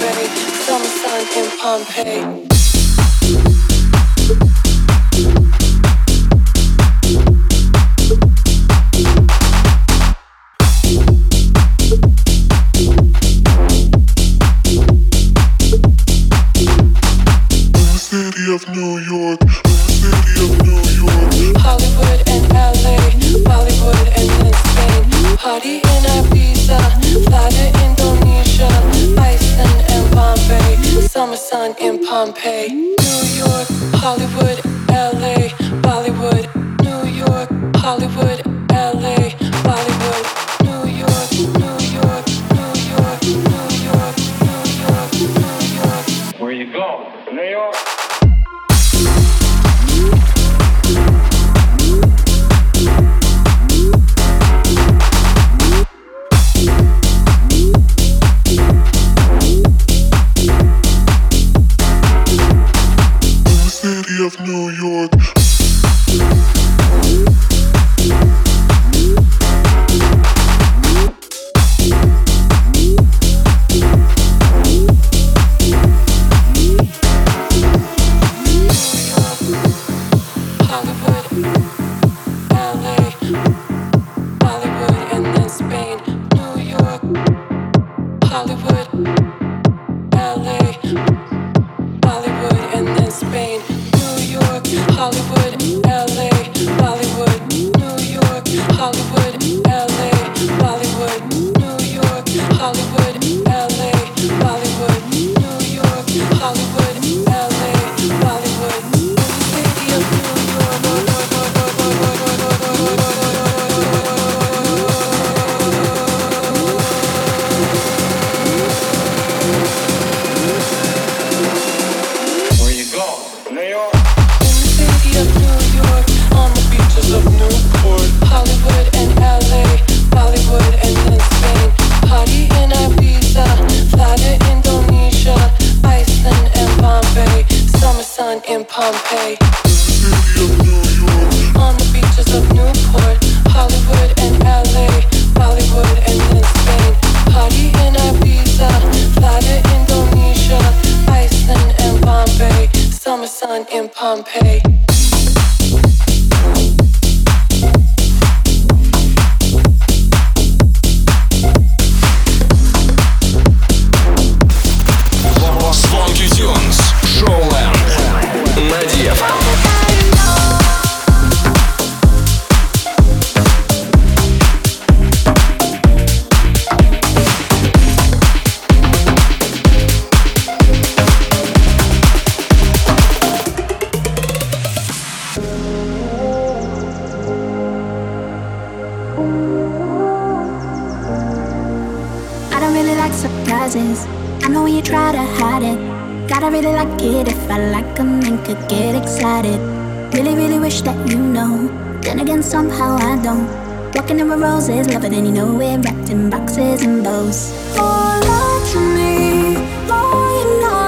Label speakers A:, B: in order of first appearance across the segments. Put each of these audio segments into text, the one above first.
A: Some summer sun in Pompeii. close. More love to me, more you know.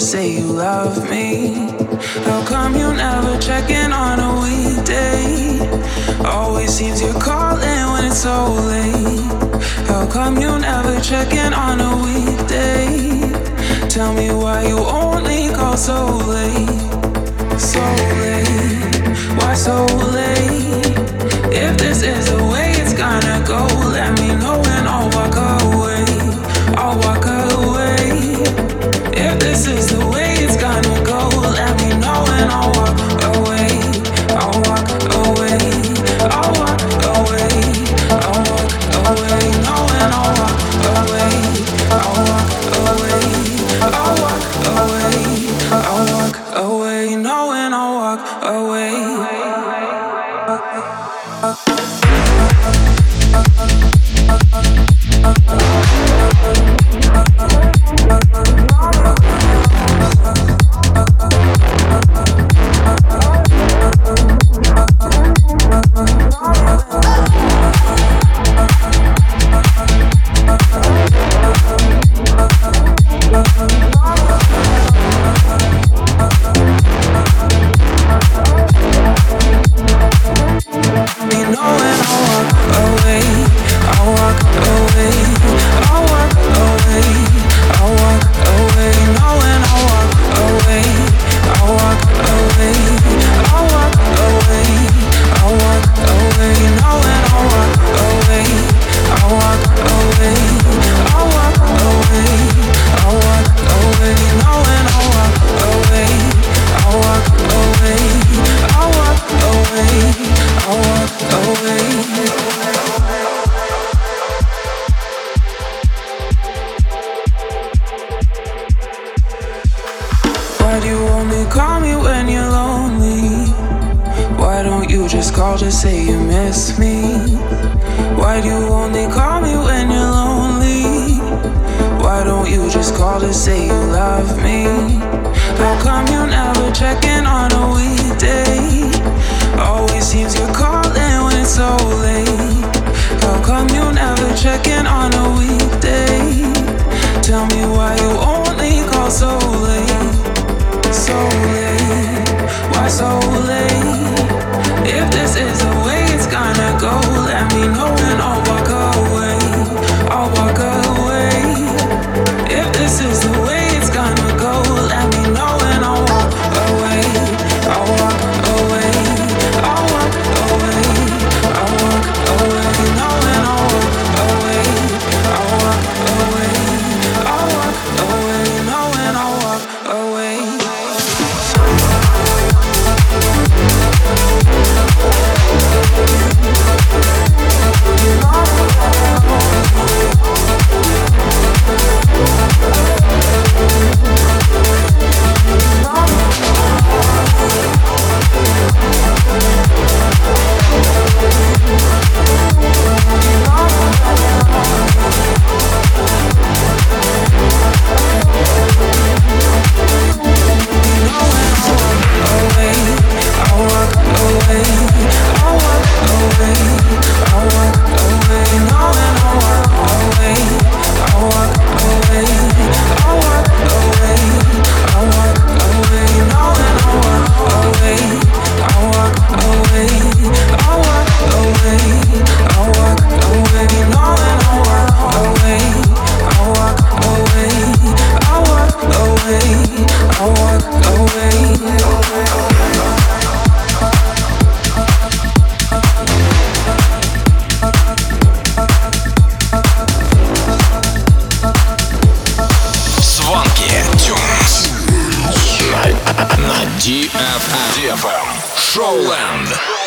A: Say you love me? How come you never check in on a weekday? Always seems you're calling when it's so late. How come you never check in on a weekday? Tell me why you only call so late. So late. Why so late? If this is the way it's gonna go, let me know and I'll walk.
B: Just ooh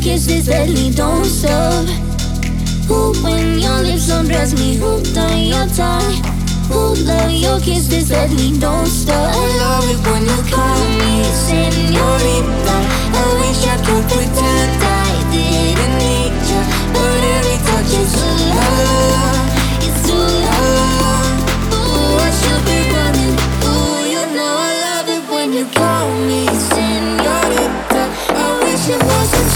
B: kisses deadly, don't stop. Ooh, when your lips undress me, hooked on your tongue. Ooh, love your kisses deadly, don't stop. I love it when you call me señorita. I wish I could pretend I didn't need you, but every touch is too love, it's too love. Ooh, I should be running. Ooh, you know I love it when you call me señorita. I wish it wasn't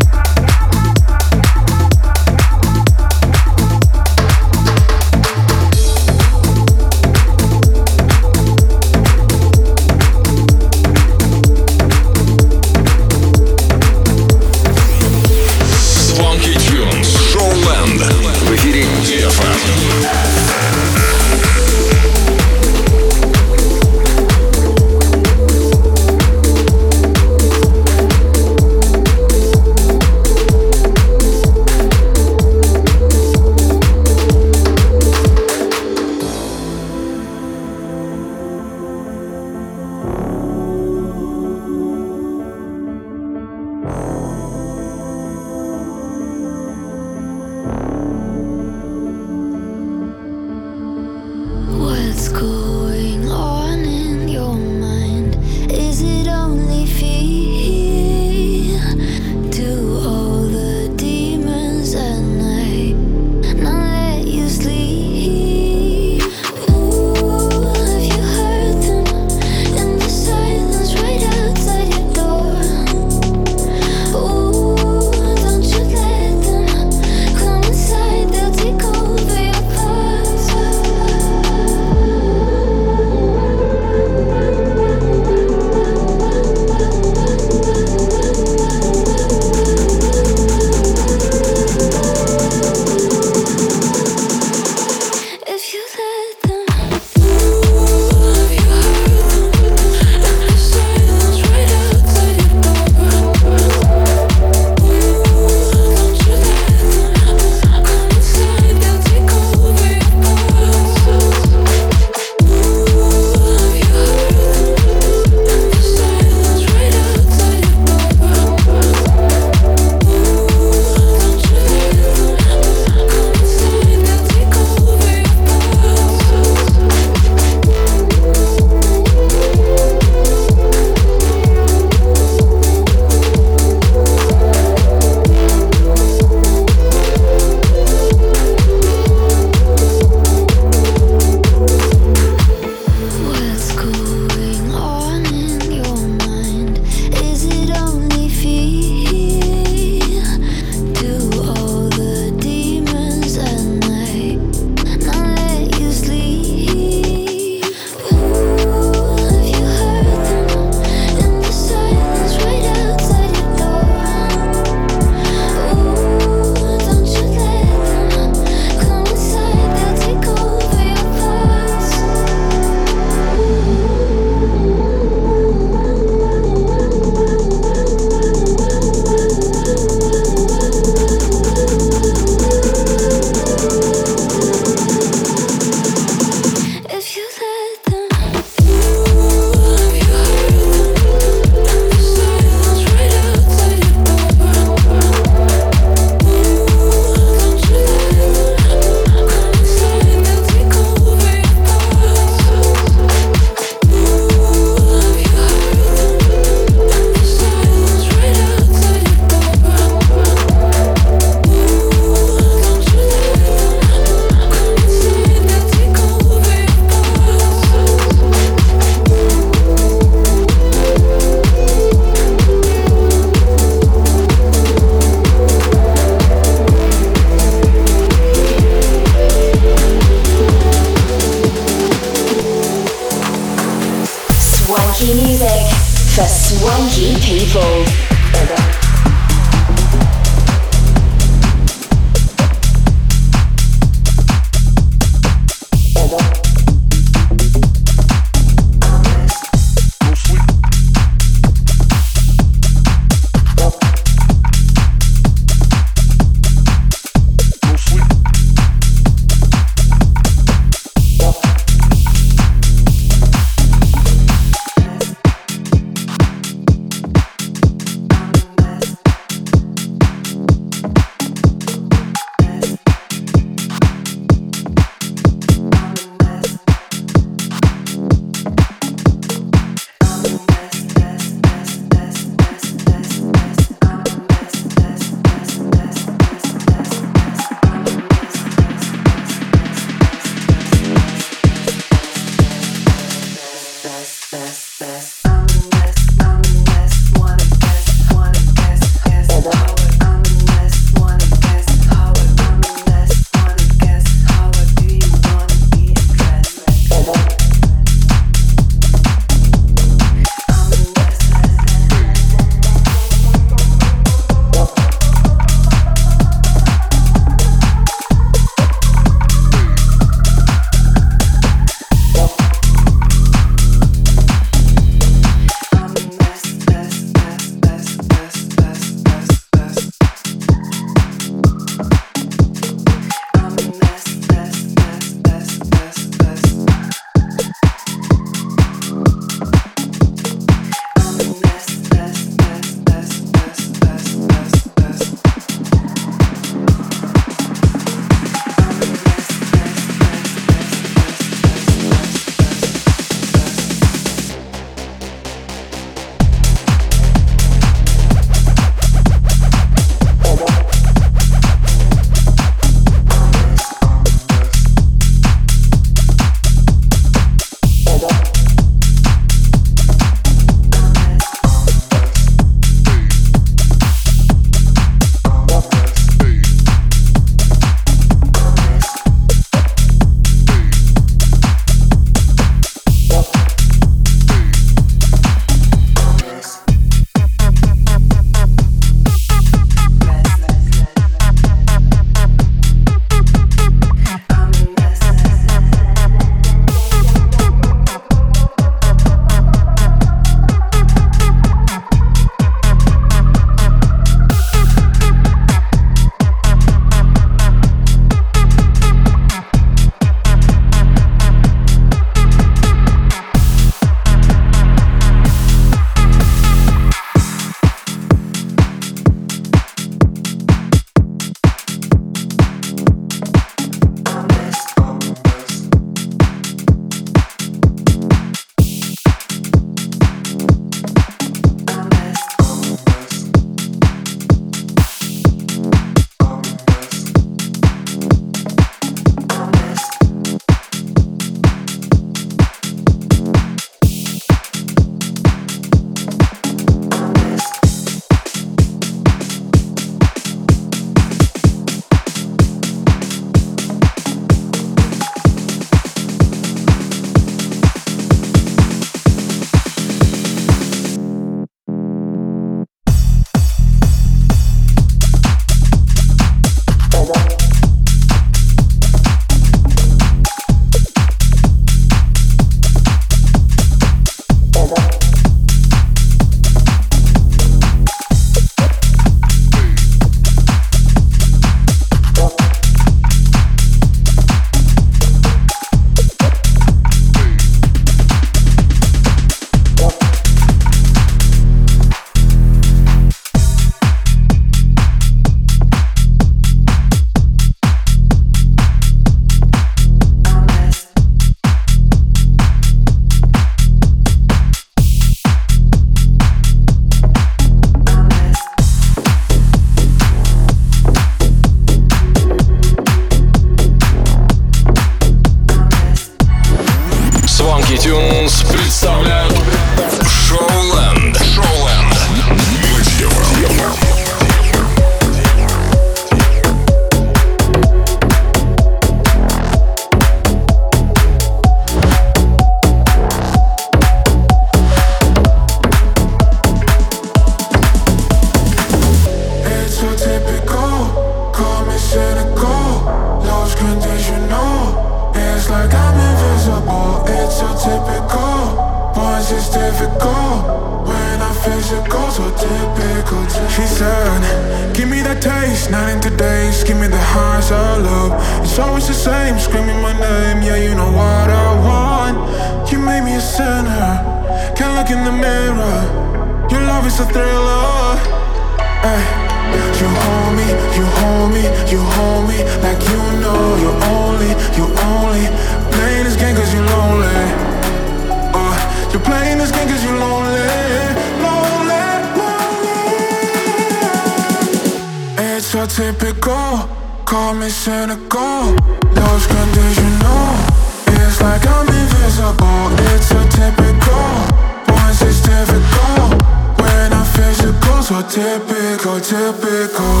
B: typical, typical.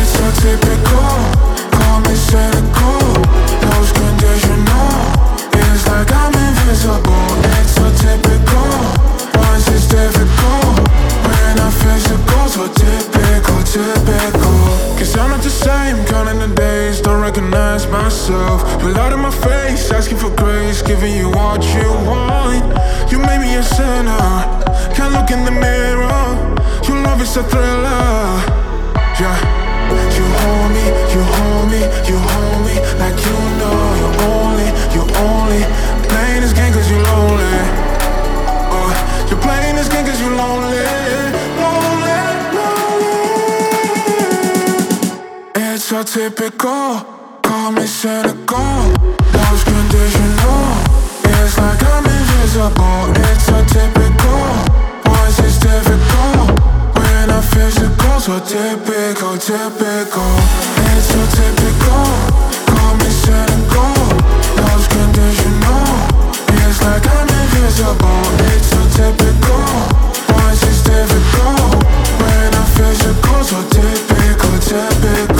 B: It's
C: so typical. a thriller. Yeah. You hold me, you hold me, you hold me like you know you're only, you're only playing this game cause you're lonely. Uh, you're playing this game cause you're lonely. Lonely, lonely. It's a typical, call me cynical, love's conditional. It's like I'm invisible, it's a typical. Fais je qu'on soit typical, typical It's so typical Call me cynical Those conditional It's like I'm invisible It's so typical Why is this difficult When I fais je qu'on typical, typical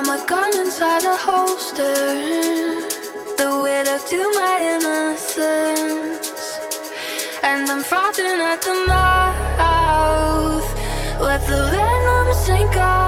D: Got my
E: gun
F: inside
E: a holster. The widow
G: to my innocence. And I'm frothing at the mouth. Let the venom sink out.